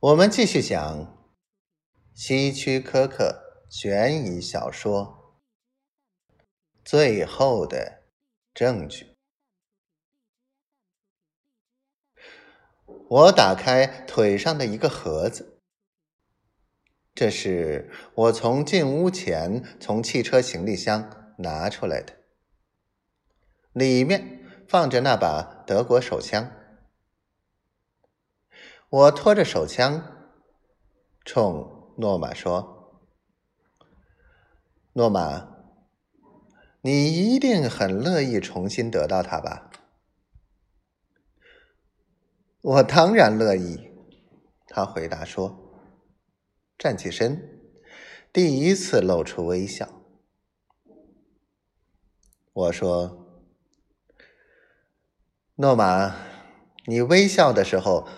我们继续讲希区柯克悬疑小说《最后的证据》。我打开腿上的一个盒子，这是我从进屋前从汽车行李箱拿出来的，里面放着那把德国手枪。我拖着手枪，冲诺玛说：“诺玛，你一定很乐意重新得到它吧？”“我当然乐意。”他回答说，站起身，第一次露出微笑。我说：“诺玛，你微笑的时候。”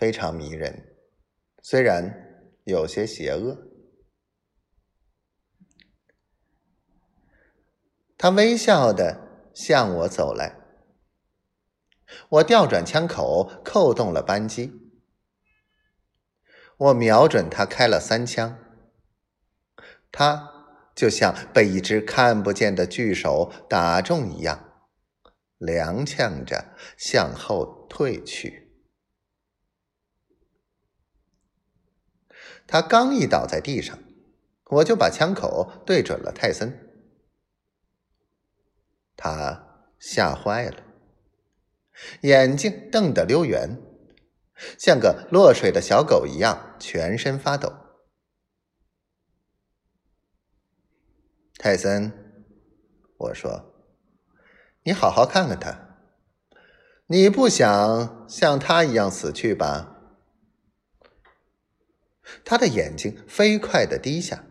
非常迷人，虽然有些邪恶。他微笑的向我走来，我调转枪口，扣动了扳机，我瞄准他开了三枪，他就像被一只看不见的巨手打中一样，踉跄着向后退去。他刚一倒在地上，我就把枪口对准了泰森。他吓坏了，眼睛瞪得溜圆，像个落水的小狗一样，全身发抖。泰森，我说：“你好好看看他，你不想像他一样死去吧？”他的眼睛飞快的低下，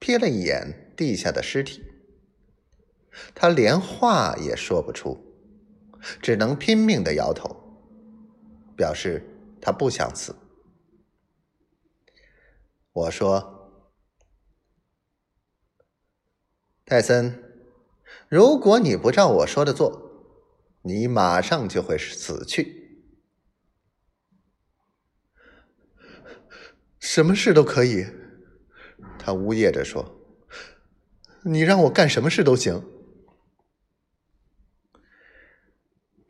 瞥了一眼地下的尸体。他连话也说不出，只能拼命的摇头，表示他不想死。我说：“泰森，如果你不照我说的做，你马上就会死去。”什么事都可以，他呜咽着说：“你让我干什么事都行。”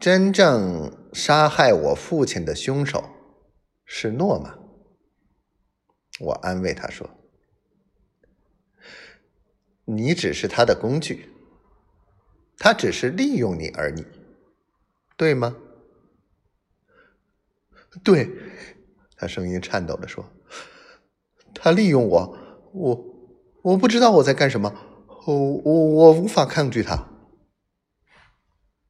真正杀害我父亲的凶手是诺玛，我安慰他说：“你只是他的工具，他只是利用你而已，对吗？”“对。”他声音颤抖的说。他利用我，我我不知道我在干什么，我我我无法抗拒他。